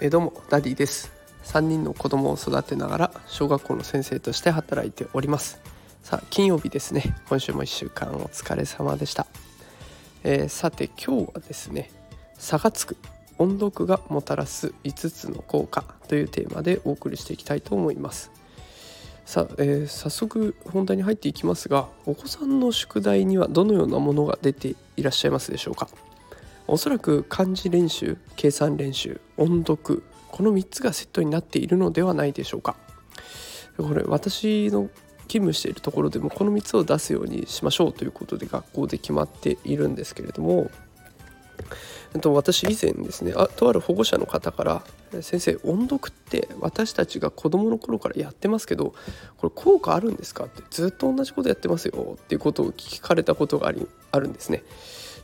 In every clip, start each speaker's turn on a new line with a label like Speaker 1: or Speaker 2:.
Speaker 1: えどうもダディです。3人の子供を育てながら小学校の先生として働いております。さあ金曜日ですね。今週も1週間お疲れ様でした、えー、さて今日はですね差がつく音読がもたらす5つの効果というテーマでお送りしていきたいと思います。さ、えー、早速本題に入っていきますがお子さんの宿題にはどのようなものが出ていらっしゃいますでしょうか？おそらく漢字練習計算練習音読この3つがセットになっているのではないでしょうか？これ私の勤務しているところでもこの3つを出すようにしましょうということで学校で決まっているんですけれどもえっと私以前ですねあとある保護者の方から「先生音読って私たちが子どもの頃からやってますけどこれ効果あるんですか?」ってずっと同じことやってますよっていうことを聞かれたことがありあるんですね。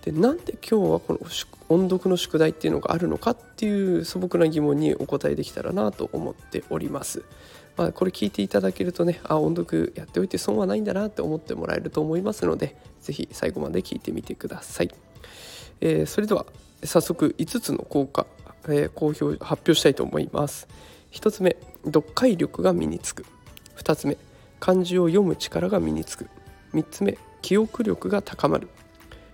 Speaker 1: でなんで今日はこの音読の宿題っていうのがあるのかっていう素朴な疑問にお答えできたらなと思っております。まあ、これ聞いていただけるとねあ音読やっておいて損はないんだなって思ってもらえると思いますので是非最後まで聞いてみてください。えー、それでは早速5つの効果、えー、公表発表したいと思います。1つ目読解力が身につく。2つ目漢字を読む力が身につく。3つ目記憶力が高まる。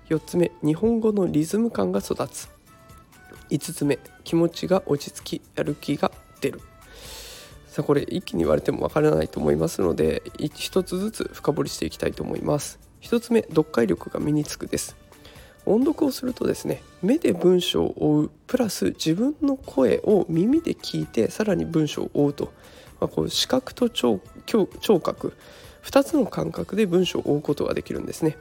Speaker 1: 4つ目日本語のリズム感が育つ。5つ目気持ちが落ち着きやる気が出る。さあこれ一気に言われてもわからないと思いますので1つずつ深掘りしていきたいと思います。1つ目読解力が身につくです。音読をするとですね目で文章を追うプラス自分の声を耳で聞いてさらに文章を追うと、まあ、こう視覚と聴聴覚。2つの感覚で文章を追うことができるんですね。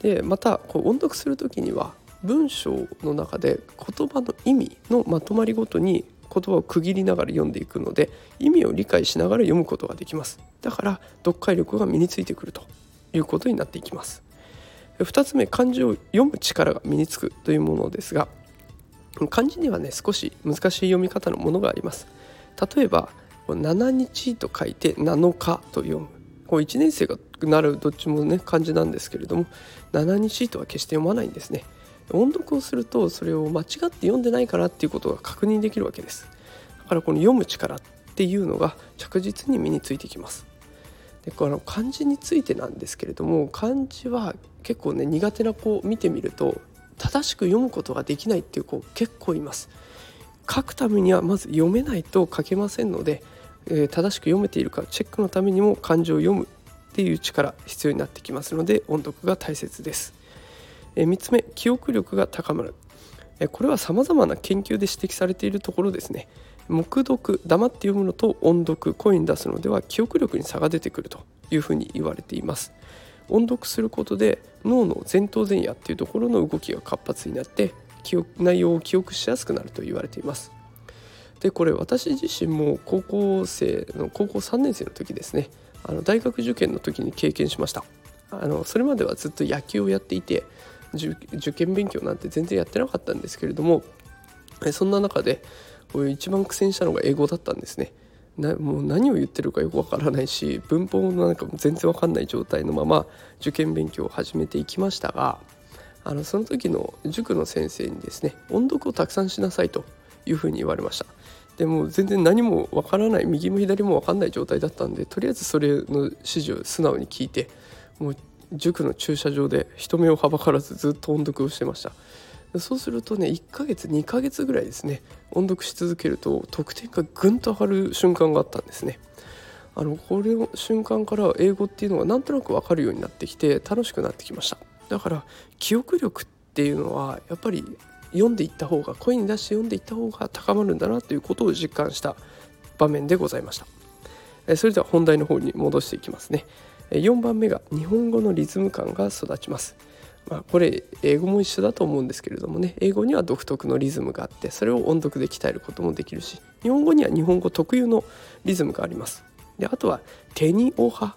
Speaker 1: でまたこう音読する時には文章の中で言葉の意味のまとまりごとに言葉を区切りながら読んでいくので意味を理解しながら読むことができます。だから読解力が身についてくるということになっていきます。2つ目漢字を読む力が身につくというものですが漢字にはね少し難しい読み方のものがあります。例えば7日と書いて7日と読む。こう1年生がなるどっちもね漢字なんですけれども7日とは決して読まないんですね。音読をするとそれを間違って読んでないかなっていうことが確認できるわけです。だからこの読む力っていうのが着実に身についてきます。でこの漢字についてなんですけれども漢字は結構ね苦手な子を見てみると正しく読むことができないっていう子結構います。書くためにはまず読めないと書けませんので、えー、正しく読めているかチェックのためにも漢字を読むっていう力必要になってきますので音読が大切です、えー、3つ目記憶力が高まる、え、これは様々な研究で指摘されているところですね。黙読黙って読むのと音読声に出すのでは記憶力に差が出てくるというふうに言われています。音読することで脳の前頭前野っていうところの動きが活発になって記憶内容を記憶しやすくなると言われています。でこれ私自身も高校生の高校3年生の時ですね。あの大学受験の時に経験しました。あのそれまではずっと野球をやっていて受験勉強なんて全然やってなかったんですけれどもそんな中で一番苦戦したのが英語だったんですね。なもう何を言ってるかよくわからないし文法もなんか全然わかんない状態のまま受験勉強を始めていきましたがあのその時の塾の先生にですね音読をたくさんしなさいというふうに言われました。でも全然何もわからない右も左もわかんない状態だったんでとりあえずそれの指示を素直に聞いてもう塾の駐車場で人目をはばからずずっと音読をしてました。そうするとね1ヶ月2ヶ月ぐらいですね音読し続けると得点がぐんと上がる瞬間があったんですね。あのこれの瞬間から英語っていうのがなんとなく分かるようになってきて楽しくなってきました。だから記憶力っていうのはやっぱり読んでいった方が声に出して読んでいった方が高まるんだなということを実感した場面でございました。それでは本題の方に戻していきますね。4番目が日本語のリズム感が育ちます。まあ、これ英語も一緒だと思うんですけれどもね英語には独特のリズムがあってそれを音読で鍛えることもできるし日本語には日本語特有のリズムがあります。であとは「手におは」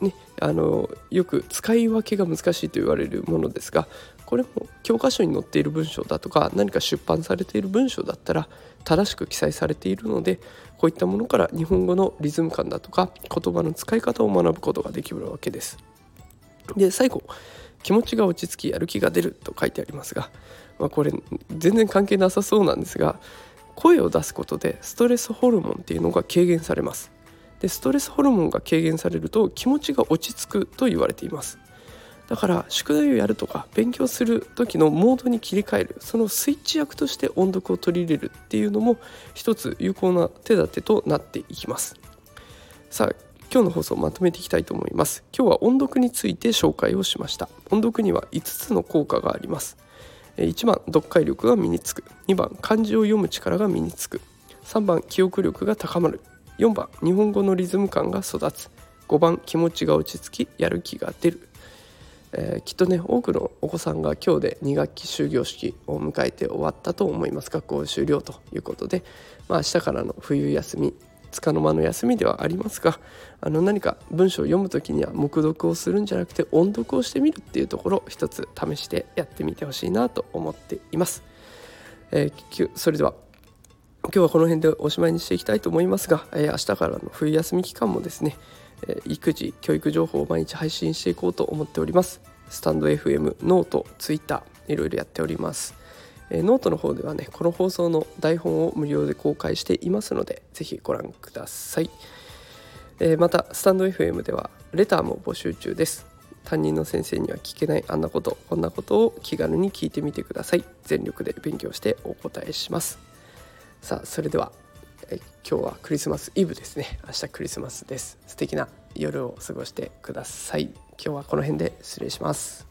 Speaker 1: ね、あのよく使い分けが難しいと言われるものですがこれも教科書に載っている文章だとか何か出版されている文章だったら正しく記載されているのでこういったものから日本語のリズム感だとか言葉の使い方を学ぶことができるわけです。で最後気持ちが落ち着きやる気が出ると書いてありますが、まあ、これ全然関係なさそうなんですが声を出すことでストレスホルモンっていうのが軽減されます。でストレスホルモンが軽減されると気持ちが落ち着くと言われています。だから宿題をやるとか勉強する時のモードに切り替えるそのスイッチ役として音読を取り入れるっていうのも一つ有効な手立てとなっていきます。さあ今日の放送をまとめていきたいと思います。今日は音読について紹介をしました。音読には5つの効果があります。1番読解力が身につく。2番漢字を読む力が身につく。3番記憶力が高まる。4番日本語のリズム感が育つ。5番気持ちが落ち着きやる気が出る。えー、きっとね多くのお子さんが今日で2学期終業式を迎えて終わったと思います。学校終了ということで、まあ、明日からの冬休みつかの間の休みではありますがあの何か文章を読む時には黙読をするんじゃなくて音読をしてみるっていうところ一つ試してやってみてほしいなと思っています。えー、それでは今日はこの辺でおしまいにしていきたいと思いますが、えー、明日からの冬休み期間もですねえ育児教育情報を毎日配信していこうと思っておりますスタンド FM ノートツイッターいろいろやっておりますえノートの方ではねこの放送の台本を無料で公開していますのでぜひご覧ください。えまたスタンド FM ではレターも募集中です。担任の先生には聞けないあんなことこんなことを気軽に聞いてみてください。全力で勉強してお答えします。さあそれではえ今日はクリスマスイブですね。明日クリスマスです。素敵な夜を過ごしてください。今日はこの辺で失礼します。